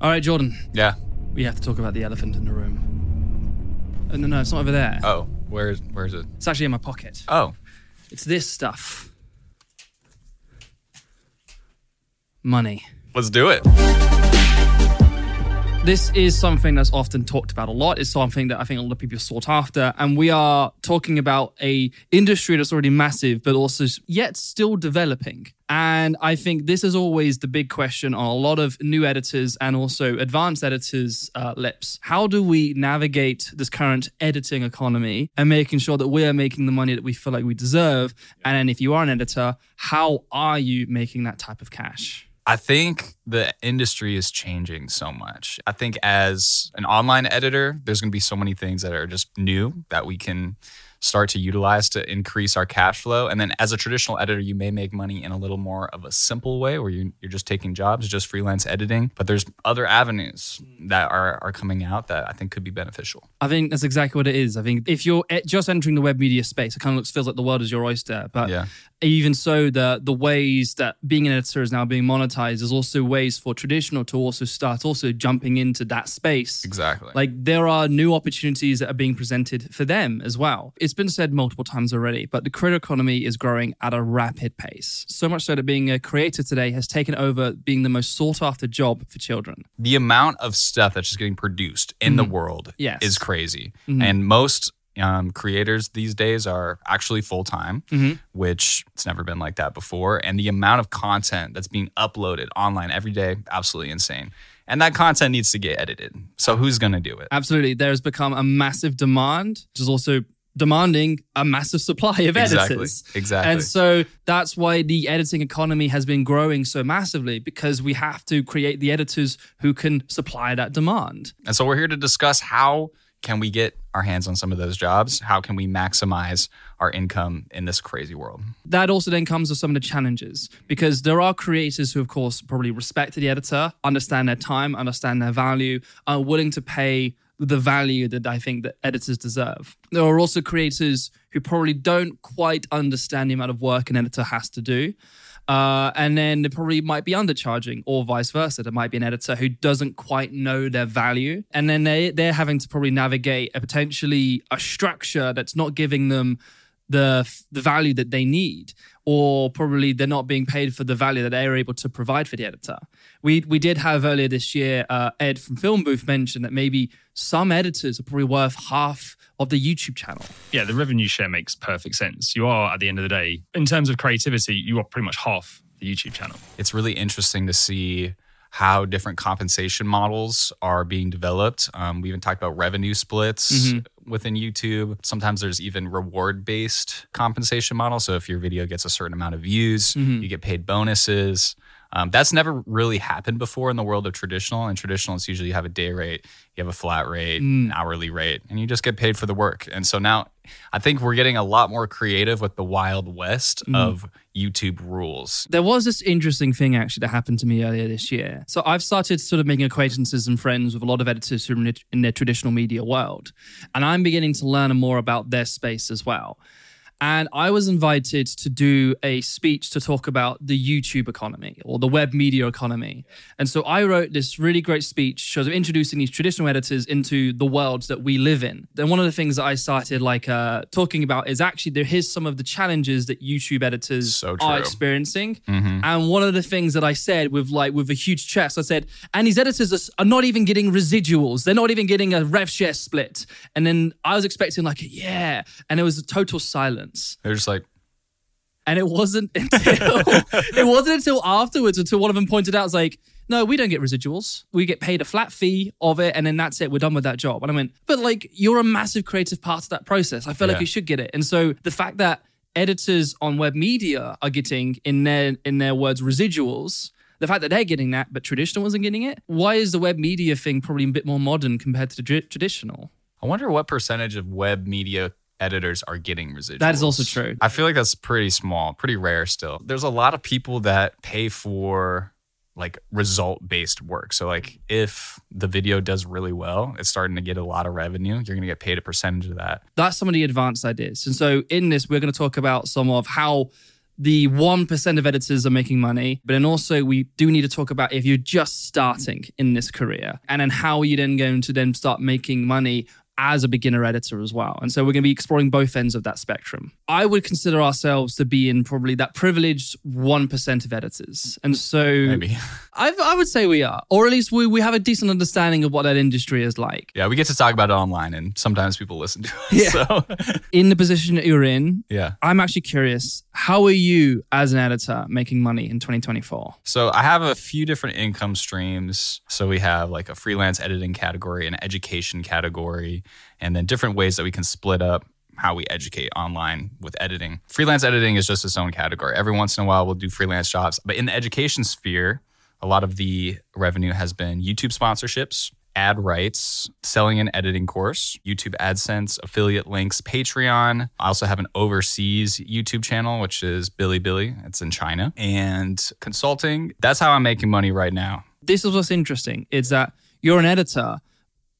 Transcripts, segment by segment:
All right, Jordan, Yeah. we have to talk about the elephant in the room. Uh, no, no, it's not over there. Oh, where's where's it? It's actually in my pocket. Oh, It's this stuff. Money. let's do it. This is something that's often talked about a lot. It's something that I think a lot of people sought after, and we are talking about a industry that's already massive, but also yet still developing. And I think this is always the big question on a lot of new editors and also advanced editors' uh, lips. How do we navigate this current editing economy and making sure that we are making the money that we feel like we deserve? And then, if you are an editor, how are you making that type of cash? I think the industry is changing so much. I think as an online editor, there's going to be so many things that are just new that we can start to utilize to increase our cash flow. And then as a traditional editor, you may make money in a little more of a simple way where you, you're just taking jobs, just freelance editing. But there's other avenues that are, are coming out that I think could be beneficial. I think that's exactly what it is. I think if you're just entering the web media space, it kind of looks feels like the world is your oyster. But Yeah. even so, the the ways that being an editor is now being monetized is also ways for traditional to also start also jumping into that space. Exactly. Like there are new opportunities that are being presented for them as well. It's been said multiple times already, but the creator economy is growing at a rapid pace. So much so that being a creator today has taken over being the most sought after job for children. the amount of stuff that's just getting produced in the mm. world Yes. is crazy. Mm-hmm. And most um, creators these days are actually full time, which it's never been like that before. And the amount of content that's being uploaded online every day, absolutely insane. And that content needs to get edited. So who's going to do it? Absolutely. There has become a massive demand, which is also demanding a massive supply of editors. Exactly. Exactly. And so that's why the editing economy has been growing so massively because we have to create the editors who can supply that demand. And so we're here to discuss how can we get our hands on some of those jobs? How can we maximize our income in this crazy world? That also then comes with some of the challenges because there are creators who, of course, probably respect the editor, understand their time, understand their value, are willing to pay the value that I think that editors deserve. There are also creators who probably don't quite understand the amount of work an editor has to do. Uh, and then they probably might be undercharging, or vice versa. There might be an editor who doesn't quite know their value, and then they they're having to probably navigate a potentially a structure that's not giving them the the value that they need, or probably they're not being paid for the value that they're able to provide for the editor. We we did have earlier this year uh, Ed from Film Booth mention that maybe some editors are probably worth half of the YouTube channel. yeah, the revenue share makes perfect sense. You are, at the end of the day, in terms of creativity, you are pretty much half the YouTube channel. it's really interesting to see how different compensation models are being developed. Um, we even talked about revenue splits within YouTube. Sometimes there's even reward based compensation models. So if your video gets a certain amount of views, you get paid bonuses. Um, that's never really happened before in the world of traditional. And traditional, it's usually you have a day rate, you have a flat rate, an hourly rate, and you just get paid for the work. And so now I think we're getting a lot more creative with the wild west of YouTube rules. There was this interesting thing actually that happened to me earlier this year. So I've started sort of making acquaintances and friends with a lot of editors who are in the- in their traditional media world. And I'm beginning to learn more about their space as well. And I was invited to do a speech to talk about the YouTube economy or the web media economy. And so I wrote this really great speech sort of introducing these traditional editors into the world that we live in. Then one of the things that I started like uh, talking about is actually there is some of the challenges that YouTube editors So are experiencing. And one of the things that I said with like with a huge chest, I said, and these editors are, are not even getting residuals. They're not even getting a rev share split. And then I was expecting like, yeah. And it was a total silence. They're just like, And it wasn't until it wasn't until afterwards until one of them pointed out, it's like, no, we don't get residuals. We get paid a flat fee of it, and then that's it. We're done with that job. And I went, but like, you're a massive creative part of that process. I feel like you should get it. And so the fact that editors on web media are getting in their in their words residuals. The fact that they're getting that, but traditional wasn't getting it. Why is the web media thing probably a bit more modern compared to the traditional? I wonder what percentage of web media editors are getting residuals. That is also true. I feel like that's pretty small, pretty rare still. There's a lot of people that pay for like result based work. So like if the video does really well, it's starting to get a lot of revenue, you're going to get paid a percentage of that. that's some of the advanced ideas. And so in this, we're going to talk about some of how the 1% of editors are making money, but then also we do need to talk about if you're just starting in this career and then how are you then going to then start making money as a beginner editor as well. And so we're going to be exploring both ends of that spectrum. I would consider ourselves to be in probably that privileged 1% of editors. And so I would say we are, or at least we, we have a decent understanding of what that industry is like. Yeah, we get to talk about it online and sometimes people listen to us. Yeah. So In the position that you're in, yeah. I'm actually curious, how are you as an editor making money in 2024? So I have a few different income streams. So we have like a freelance editing category, an education category, and then different ways that we can split up how we educate online with editing. Freelance editing is just its own category. Every once in a while we'll do freelance jobs, but in the education sphere, a lot of the revenue has been YouTube sponsorships, ad rights, selling an editing course, YouTube AdSense, affiliate links, Patreon. I also have an overseas YouTube channel, which is Bilibili. It's in China. And consulting. That's how I'm making money right now. This is what's interesting. Is that you're an editor,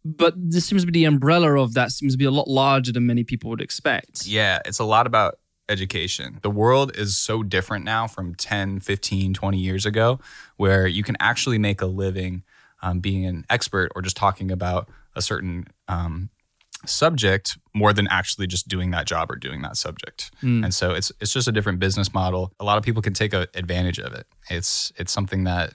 but this seems to be the umbrella of that seems to be a lot larger than many people would expect. Yeah, it's a lot about education. The world is so different now from 10, 15, 20 years ago, where you can actually make a living um, being an expert or just talking about a certain um, subject more than actually just doing that job or doing that subject. And so it's it's just a different business model. A lot of people can take a, advantage of it. It's it's something that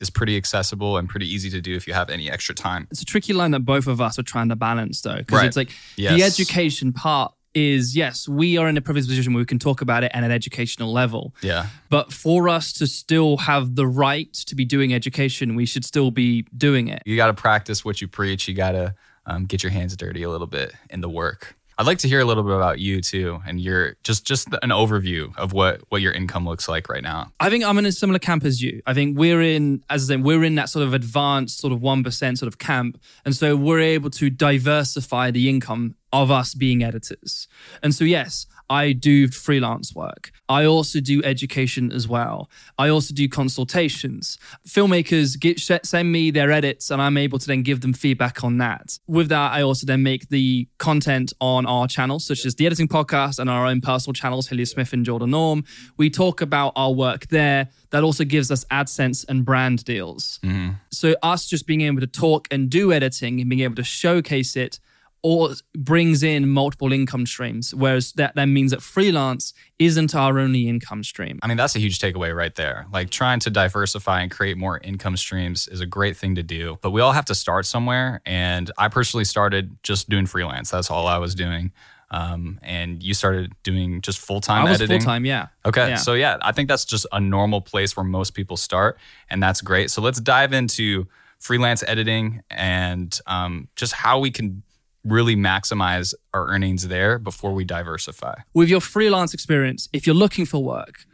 is pretty accessible and pretty easy to do if you have any extra time. It's a tricky line that both of us are trying to balance, though, because Right. it's like the education part is yes, we are in a privileged position where we can talk about it at an educational level. Yeah. But for us to still have the right to be doing education, we should still be doing it. You got to practice what you preach. You got to um, get your hands dirty a little bit in the work. I'd like to hear a little bit about you too, and your just just an overview of what what your income looks like right now. I think I'm in a similar camp as you. I think we're in, as I said, we're in that sort of advanced sort of 1% sort of camp. And so we're able to diversify the income of us being editors. And so, yes, I do freelance work. I also do education as well. I also do consultations. Filmmakers get send me their edits, and I'm able to then give them feedback on that. With that, I also then make the content on our channels, such as the editing podcast and our own personal channels, Hillier Smith and Jordan Orme. We talk about our work there. That also gives us AdSense and brand deals. Mm-hmm. So us just being able to talk and do editing and being able to showcase it or brings in multiple income streams, whereas that then means that freelance isn't our only income stream. I mean, that's a huge takeaway right there. Like trying to diversify and create more income streams is a great thing to do, but we all have to start somewhere. And I personally started just doing freelance. That's all I was doing. Um, and you started doing just full time I was full time, yeah. Okay. Yeah. So yeah, I think that's just a normal place where most people start, and that's great. So let's dive into freelance editing and um, just how we can really maximize our earnings there before we diversify. With your freelance experience, if you're looking for work,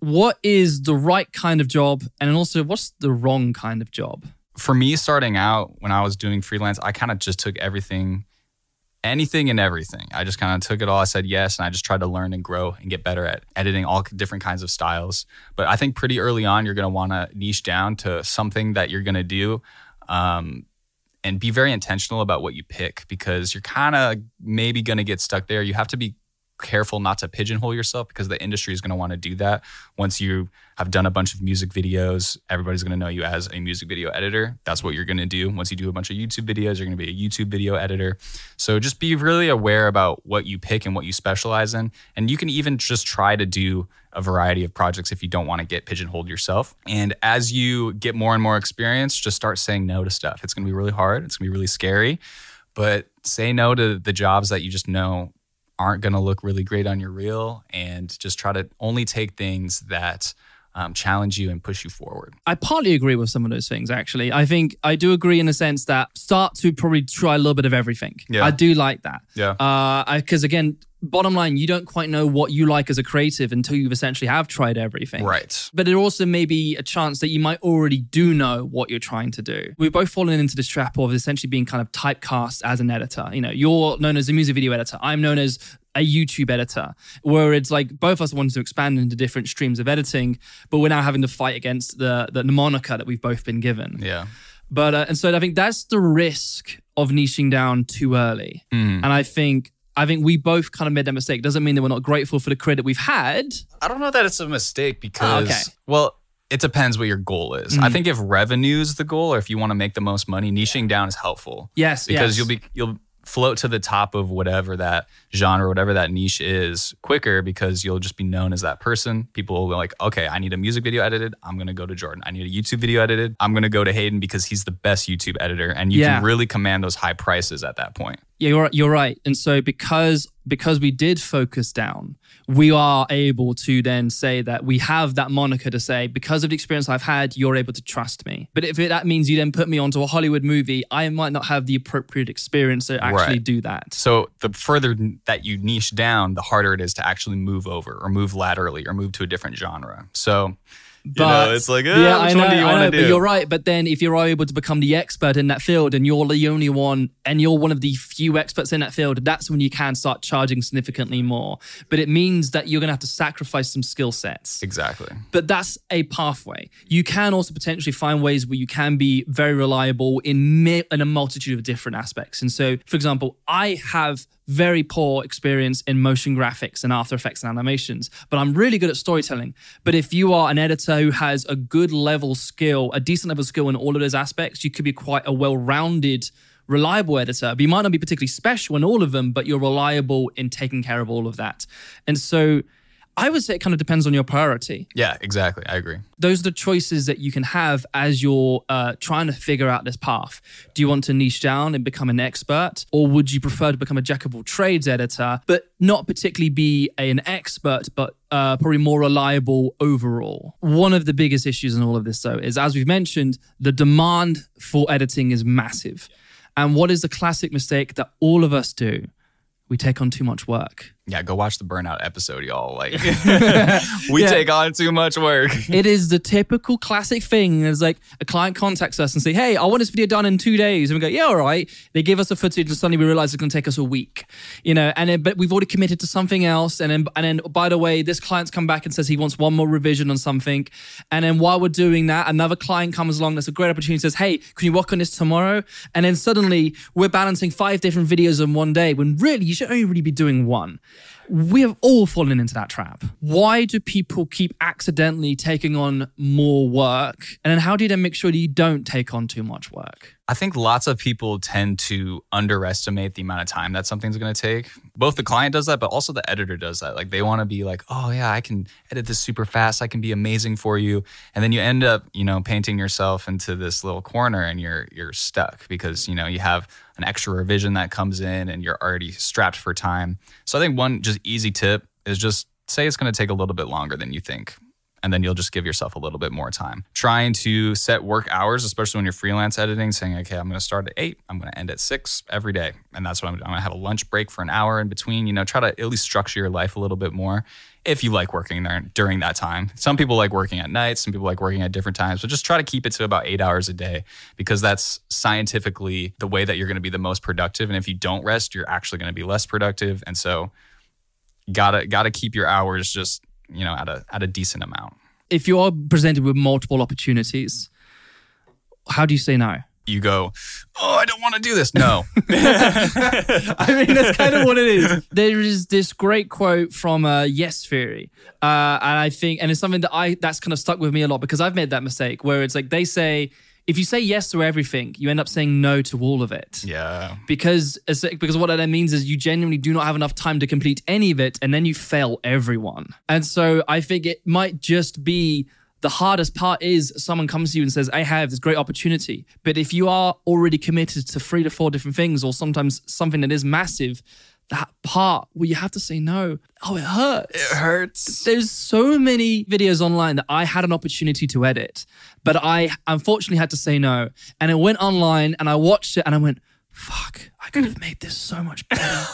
what is the right kind of job, and also what's the wrong kind of job? For me, starting out when I was doing freelance, I kind of just took everything, anything and everything. I just kind of took it all. I said yes, and I just tried to learn and grow and get better at editing all different kinds of styles. But I think pretty early on, you're going to want to niche down to something that you're going to do. Um, and be very intentional about what you pick because you're kind of maybe going to get stuck there. You have to be careful not to pigeonhole yourself because the industry is going to want to do that. Once you have done a bunch of music videos, everybody's going to know you as a music video editor. That's what you're going to do. Once you do a bunch of YouTube videos, you're going to be a YouTube video editor. So just be really aware about what you pick and what you specialize in. And you can even just try to do a variety of projects if you don't want to get pigeonholed yourself. And as you get more and more experience, just start saying no to stuff. It's going to be really hard. It's going to be really scary, but say no to the jobs that you just know aren't going to look really great on your reel and just try to only take things that um, challenge you and push you forward. I partly agree with some of those things, actually. I think I do agree in the sense that start to probably try a little bit of everything. Yeah. I do like that. Yeah. Because again, bottom line, you don't quite know what you like as a creative until you've essentially have tried everything. Right. But it also may be a chance that you might already do know what you're trying to do. We've both fallen into this trap of essentially being kind of typecast as an editor. You know, you're known as a music video editor. I'm known as a YouTube editor, where it's like both of us wanted to expand into different streams of editing, but we're now having to fight against the the moniker that we've both been given. Yeah. But uh, and so I think that's the risk of niching down too early. Mm. And I think I think we both kind of made that mistake. Doesn't mean that we're not grateful for the credit we've had. I don't know that it's a mistake because, ah, okay. well, it depends what your goal is. I mm. think if revenue is the goal, or if you want to make the most money, niching down is helpful. Yes, because yes. you'll be you'll float to the top of whatever that genre, whatever that niche is, quicker because you'll just be known as that person. People will be like, okay, I need a music video edited. I'm gonna go to Jordan. I need a YouTube video edited. I'm gonna go to Hayden because he's the best YouTube editor, and you Yeah. can really command those high prices at that point. You're you're right. And so because because we did focus down, we are able to then say that we have that moniker to say because of the experience I've had, you're able to trust me. But if it, that means you then put me onto a Hollywood movie, I might not have the appropriate experience to actually Right. do that. So the further that you niche down, the harder it is to actually move over or move laterally or move to a different genre. So But it's like, yeah, ah, which I know, one do you I know, do? but you're right. But then if you're able to become the expert in that field and you're the only one and you're one of the few experts in that field, that's when you can start charging significantly more. But it means that you're going to have to sacrifice some skill sets. exactly. But that's a pathway. You can also potentially find ways where you can be very reliable in, mi- in a multitude of different aspects. And so, for example, I have very poor experience in motion graphics and After Effects and animations, but I'm really good at storytelling. But if you are an editor who has a good level skill, a decent level skill in all of those aspects, you could be quite a well rounded, reliable editor. But you might not be particularly special in all of them, but you're reliable in taking care of all of that. And so, I would say it kind of depends on your priority Yeah, exactly. I agree. those are the choices that you can have as you're uh, trying to figure out this path. Do you want to niche down and become an expert, or would you prefer to become a jack of all trades editor, but not particularly be an expert, but uh, probably more reliable overall? One of the biggest issues in all of this, though, is as we've mentioned, the demand for editing is massive. And what is the classic mistake that all of us do? We take on too much work. Yeah, go watch the burnout episode, y'all. Like we Yeah. take on too much work. it is the typical classic thing. It's like a client contacts us and say, "Hey, I want this video done in two days," and we go, "Yeah, all right." They give us a footage, and suddenly we realize it's going to take us a week, you know. And then, but we've already committed to something else, and then, and then, by the way, this client's come back and says he wants one more revision on something, and then while we're doing that, another client comes along. That's a great opportunity. Says, "Hey, can you work on this tomorrow?" And then suddenly we're balancing five different videos in one day when really you should only really be doing one we have all fallen into that trap. Why do people keep accidentally taking on more work? And then how do you then make sure that you don't take on too much work? I think lots of people tend to underestimate the amount of time that something's going to take. Both the client does that, but also the editor does that. Like they want to be like, "Oh yeah, I can edit this super fast. I can be amazing for you." And then you end up, you know, painting yourself into this little corner and you're you're stuck because, you know, you have an extra revision that comes in and you're already strapped for time. So I think one just easy tip is just say it's going to take a little bit longer than you think and then you'll just give yourself a little bit more time. Trying to set work hours, especially when you're freelance editing, saying, okay, I'm going to start at eight, I'm going to end at six every day. And that's what I'm. I'm going to have a lunch break for an hour in between. You know, try to at least structure your life a little bit more if you like working there during that time. Some people like working at night, some people like working at different times, but just try to keep it to about eight hours a day because that's scientifically the way that you're going to be the most productive. And if you don't rest, you're actually going to be less productive. And so, gotta gotta keep your hours just you know at a at a decent amount. If you are presented with multiple opportunities, how do you say no? You go, oh, I don't want to do this. No, I mean, that's kind of what it is. There is this great quote from uh, Yes Theory, uh, and I think, and it's something that I that's kind of stuck with me a lot because I've made that mistake where it's like they say if you say yes to everything, you end up saying no to all of it. yeah, because because what that means is you genuinely do not have enough time to complete any of it and then you fail everyone. And so i think it might just be the hardest part is someone comes to you and says i have this great opportunity. But if you are already committed to three to four different things or sometimes something that is massive that part where you have to say no oh it hurts it hurts. there's so many videos online that I had an opportunity to edit, but I unfortunately had to say no. And it went online and I watched it and I went, fuck, I could have made this so much better.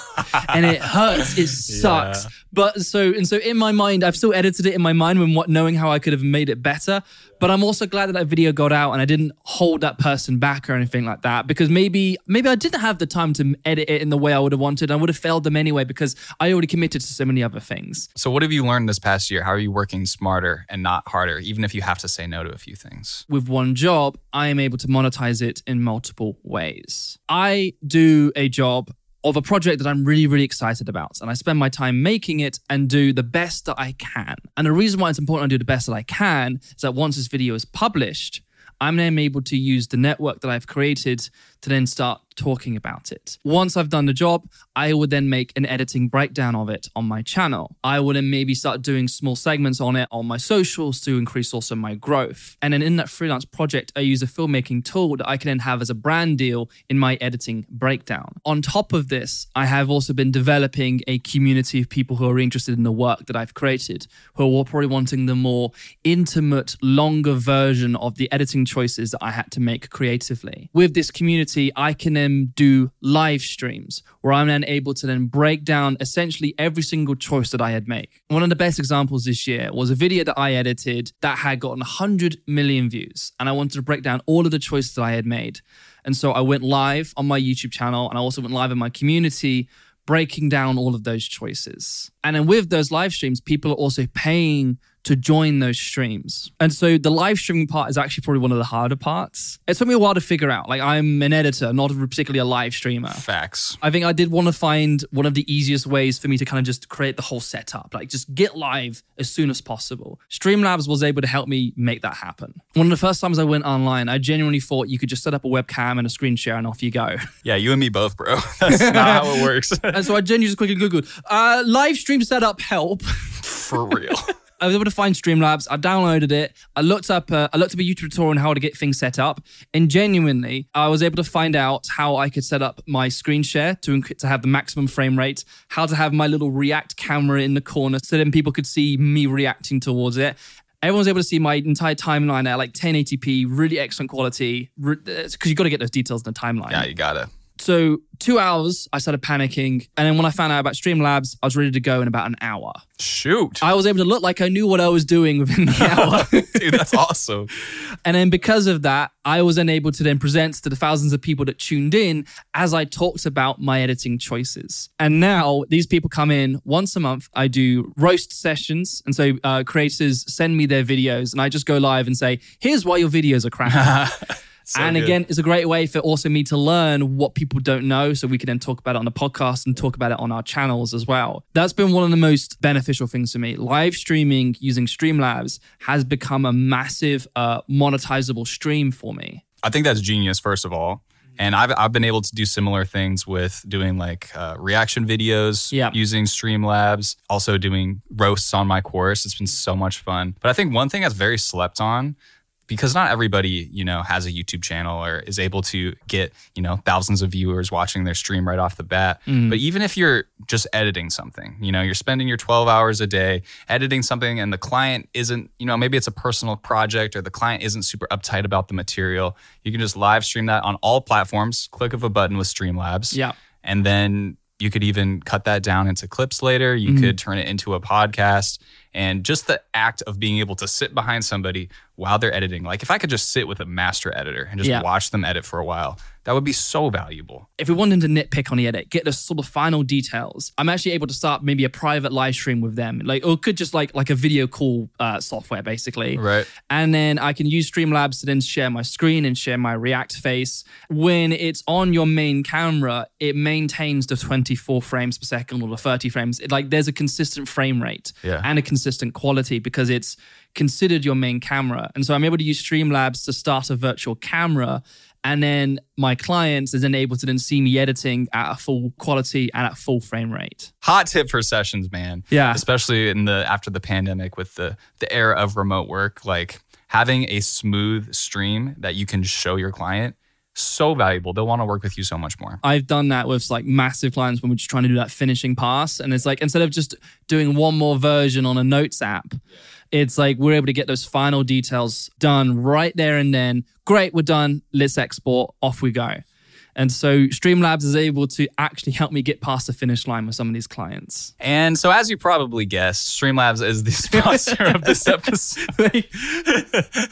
and it hurts. It sucks. But so, and so in my mind, I've still edited it in my mind when what knowing how I could have made it better. But I'm also glad that that video got out and I didn't hold that person back or anything like that because maybe, maybe I didn't have the time to edit it in the way I would have wanted. I would have failed them anyway because I already committed to so many other things. So, what have you learned this past year? How are you working smarter and not harder, even if you have to say no to a few things? with one job, I am able to monetize it in multiple ways. I do a job of a project that I'm really, really excited about. And I spend my time making it and do the best that I can. And the reason why it's important I do the best that I can is that once this video is published, I'm then able to use the network that I've created to then start talking about it. Once I've done the job, I would then make an editing breakdown of it on my channel. I would then maybe start doing small segments on it on my socials to increase also my growth. And then in that freelance project, I use a filmmaking tool that I can then have as a brand deal in my editing breakdown. On top of this, I have also been developing a community of people who are interested in the work that I've created, who are probably wanting the more intimate, longer version of the editing choices that I had to make creatively. With this community, I can then do live streams where I'm then able to then break down essentially every single choice that I had made. One of the best examples this year was a video that I edited that had gotten 100 million views. And I wanted to break down all of the choices that I had made. And so I went live on my YouTube channel and I also went live in my community breaking down all of those choices. And then with those live streams, people are also paying to join those streams. And so the live streaming part is actually probably one of the harder parts. It took me a while to figure out. Like I'm an editor, not particularly a live streamer. Facts. I think I did want to find one of the easiest ways for me to kind of just create the whole setup, like just get live as soon as possible. Streamlabs was able to help me make that happen. One of the first times I went online, I genuinely thought you could just set up a webcam and a screen share and off you go. Yeah, you and me both, bro. That's not how it works. and so I genuinely just quickly Googled uh, live stream setup help. For real. I was able to find Streamlabs. I downloaded it. I looked up. Uh, I looked up a YouTube tutorial on how to get things set up, and genuinely, I was able to find out how I could set up my screen share to to have the maximum frame rate. How to have my little React camera in the corner so then people could see me reacting towards it. Everyone was able to see my entire timeline at like 1080p, really excellent quality. Because you got to get those details in the timeline. Yeah, you gotta. So two hours, I started panicking, and then when I found out about Streamlabs, I was ready to go in about an hour. Shoot. I was able to look like I knew what I was doing within the hour. Dude, that's awesome. and then because of that, I was then able to then present to the thousands of people that tuned in as I talked about my editing choices. And now these people come in once a month. I do roast sessions. And so uh, creators send me their videos, and I just go live and say, here's why your videos are crap. So and good. again, it's a great way for also me to learn what people don't know. So we can then talk about it on the podcast and talk about it on our channels as well. That's been one of the most beneficial things for me. Live streaming using Streamlabs has become a massive uh, monetizable stream for me. I think that's genius, first of all. And I've, I've been able to do similar things with doing like uh, reaction videos yep. using Streamlabs, also doing roasts on my course. It's been so much fun. But I think one thing that's very slept on because not everybody you know has a youtube channel or is able to get you know thousands of viewers watching their stream right off the bat. Mm. but even if you're just editing something you know you're spending your 12 hours a day editing something and the client isn't you know maybe it's a personal project or the client isn't super uptight about the material you can just live stream that on all platforms. Click of a button with streamlabs. Yeah. And then you could even cut that down into clips later. You mm-hmm. could turn it into a podcast. And just the act of being able to sit behind somebody while they're editing, like if I could just sit with a master editor and just yeah. watch them edit for a while, that would be so valuable. If we wanted to nitpick on the edit, get the sort of final details, I'm actually able to start maybe a private live stream with them, like or could just like like a video call uh, software basically. Right. And then I can use Streamlabs to then share my screen and share my React face. When it's on your main camera, it maintains the 24 frames per second or the 30 frames. It, like there's a consistent frame rate yeah. and a consistent quality because it's considered your main camera. And so I'm able to use Streamlabs to start a virtual camera and then my clients is then able to then see me editing at a full quality and at full frame rate. Hot tip for sessions, man. Yeah. Especially in the after the pandemic with the the era of remote work, like having a smooth stream that you can show your client so valuable. They'll want to work with you so much more. I've done that with like massive clients when we're just trying to do that finishing pass. And it's like instead of just doing one more version on a notes app, it's like we're able to get those final details done right there and then. Great, we're done. Let's export. Off we go. And so Streamlabs is able to actually help me get past the finish line with some of these clients. And so, as you probably guessed, Streamlabs is the sponsor of this episode.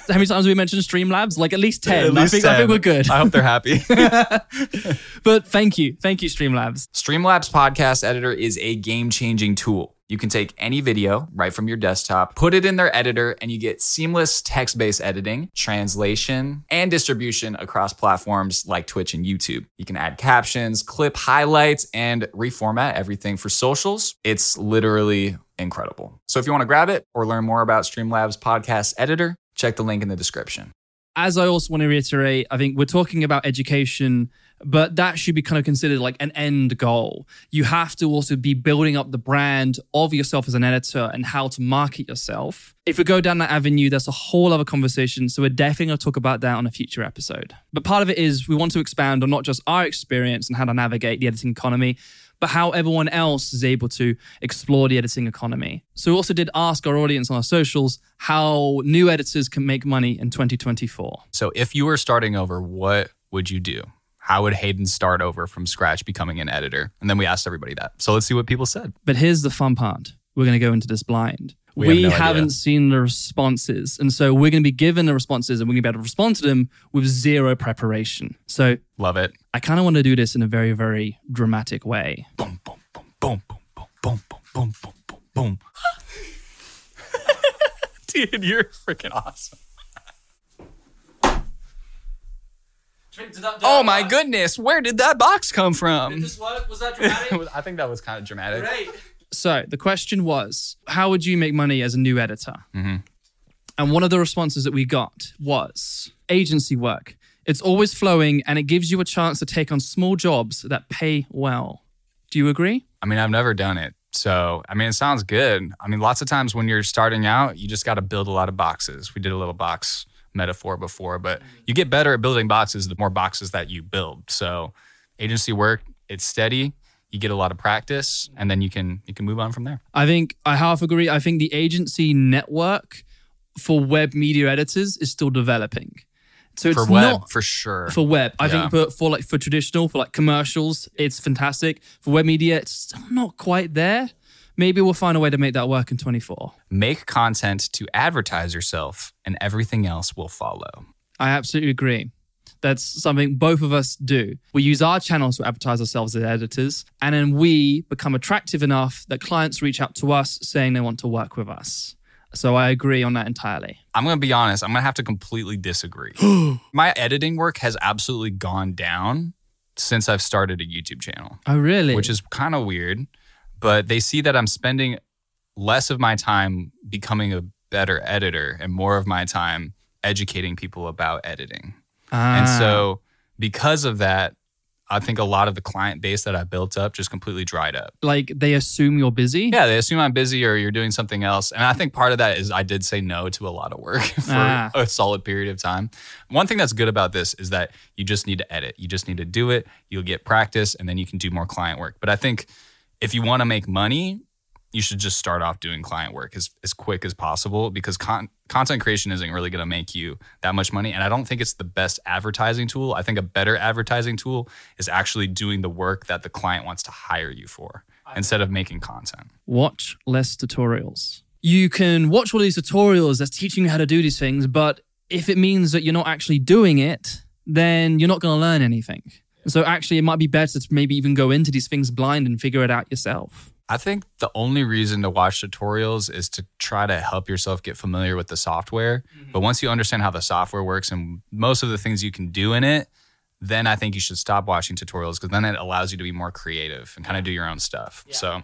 How many times have we mentioned Streamlabs? Like at least 10. At least I, think, 10. I think we're good. I hope they're happy. but thank you. Thank you, Streamlabs. Streamlabs Podcast Editor is a game changing tool You can take any video right from your desktop, put it in their editor, and you get seamless text based editing, translation, and distribution across platforms like Twitch and YouTube. You can add captions, clip highlights, and reformat everything for socials. It's literally incredible. So if you want to grab it or learn more about Streamlabs podcast editor, check the link in the description. As I also want to reiterate, I think we're talking about education but that should be kind of considered like an end goal. You have to also be building up the brand of yourself as an editor and how to market yourself. If we go down that avenue, that's a whole other conversation. So we're definitely going to talk about that on a future episode. But part of it is we want to expand on not just our experience and how to navigate the editing economy, but how everyone else is able to explore the editing economy. So we also did ask our audience on our socials how new editors can make money in 2024. So if you were starting over, what would you do? How would Hayden start over from scratch becoming an editor? And then we asked everybody that. So let's see what people said. But here's the fun part. We're going to go into this blind. We, we have not seen the responses. And so we're going to be given the responses and we're going to be able to respond to them with zero preparation. So love it. I kind of want to do this in a very, very dramatic way. Boom, boom, boom, boom, boom, boom, boom, boom, boom, boom, boom. Dude, you're freaking awesome. Oh my goodness, where did that box come from? Did this work? Was that dramatic? I think that was kind of dramatic. Great. So the question was, how would you make money as a new editor? Mm-hmm. And one of the responses that we got was agency work. It's always flowing and it gives you a chance to take on small jobs that pay well. Do you agree? I mean, I've never done it. So, I mean, it sounds good. I mean, lots of times when you're starting out, you just got to build a lot of boxes. We did a little box metaphor before, but you get better at building boxes the more boxes that you build. So agency work, it's steady. You get a lot of practice, and then you can you can move on from there. I think I half agree. I think the agency network for web media editors is still developing. So it's for web, not for sure. For web, I yeah. think for, for like for traditional, for like commercials, it's fantastic. For web media, it's still not quite there maybe we'll find a way to make that work in 24. Make content to advertise yourself, and everything else will follow. I absolutely agree. That's something both of us do. We use our channels to advertise ourselves as editors, and then we become attractive enough that clients reach out to us saying they want to work with us. So I agree on that entirely. I'm going to be honest, I'm going to have to completely disagree. My editing work has absolutely gone down since I've started a YouTube channel. Oh, really? Which is kind of weird but they see that I'm spending less of my time becoming a better editor and more of my time educating people about editing. Ah. And so because of that, I think a lot of the client base that I built up just completely dried up. Like they assume you're busy? Yeah, they assume I'm busy or you're doing something else. And I think part of that is I did say no to a lot of work for ah. a solid period of time. One thing that's good about this is that you just need to edit. You just need to do it. You'll get practice and then you can do more client work. But I think if you want to make money, you should just start off doing client work as, as quick as possible because con- content creation isn't really going to make you that much money. And I don't think it's the best advertising tool. I think a better advertising tool is actually doing the work that the client wants to hire you for instead of making content. Watch less tutorials. You can watch all these tutorials that's teaching you how to do these things, but if it means that you're not actually doing it, then you're not going to learn anything. So actually, it might be better to maybe even go into these things blind and figure it out yourself. I think the only reason to watch tutorials is to try to help yourself get familiar with the software. Mm-hmm. But once you understand how the software works and most of the things you can do in it, then I think you should stop watching tutorials because then it allows you to be more creative and kind of do your own stuff. Yeah. So I,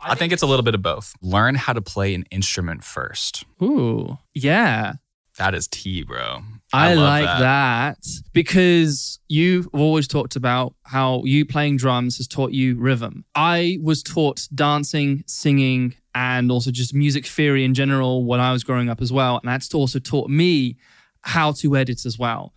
I think, think it's a little bit of both. Learn how to play an instrument first. Ooh, yeah. That is tea, bro. I, I like that. that. because you've always talked about how you playing drums has taught you rhythm. I was taught dancing, singing, and also just music theory in general when I was growing up as well. And that's also taught me how to edit as well.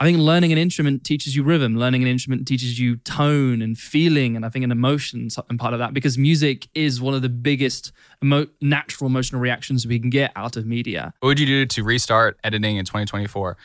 I think learning an instrument teaches you rhythm. Learning an instrument teaches you tone and feeling, and I think an emotion and part of that because music is one of the biggest emo- natural emotional reactions we can get out of media. What would you do to restart editing in 2024?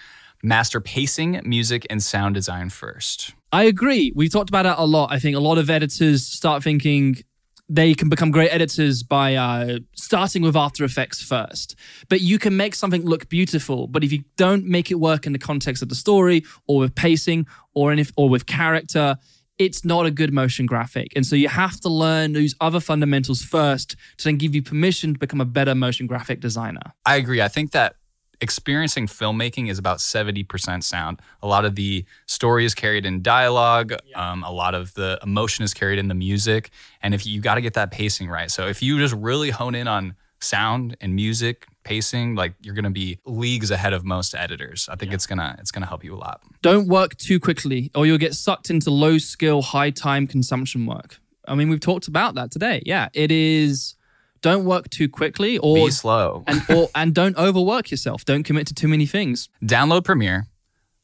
Master pacing, music, and sound design first. I agree. We've talked about that a lot. I think a lot of editors start thinking they can become great editors by uh, starting with After Effects first. But you can make something look beautiful, but if you don't make it work in the context of the story or with pacing or in if, or with character, it's not a good motion graphic. And so you have to learn those other fundamentals first to then give you permission to become a better motion graphic designer. I agree. I think that experiencing filmmaking is about 70% sound. A lot of the story is carried in dialogue, um, a lot of the emotion is carried in the music. And if you, you got to get that pacing right. So if you just really hone in on sound and music pacing like you're going to be leagues ahead of most editors i think it's going to it's going to help you a lot Don't work too quickly or you'll get sucked into low skill, high time consumption work. I mean, we've talked about that today. Yeah, it is don't work too quickly or be slow and or and don't overwork yourself. Don't commit to too many things. download premiere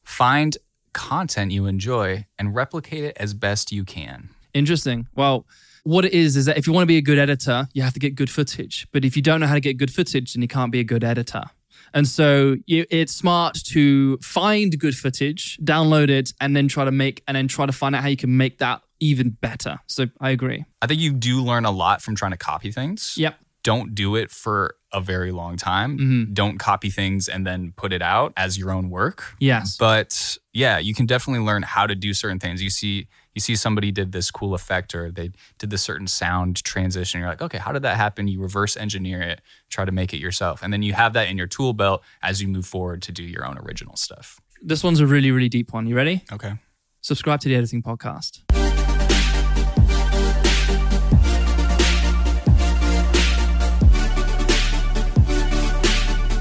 find content you enjoy and replicate it as best you can Interesting. Well, what it is is that if you want to be a good editor, you have to get good footage. But if you don't know how to get good footage, then you can't be a good editor. And so you, it's smart to find good footage, download it, and then try to make and then try to find out how you can make that even better. So I agree. i think you do learn a lot from trying to copy things Yep. don't do it for a very long time. Mm-hmm. Don't copy things and then put it out as your own work. Yes. But yeah, you can definitely learn how to do certain things. You see you see somebody did this cool effect or they did this certain sound transition. You're like, okay, how did that happen? You reverse engineer it, try to make it yourself. And then you have that in your tool belt as you move forward to do your own original stuff. This one's a really, really deep one. You ready? Okay. Subscribe to the editing podcast.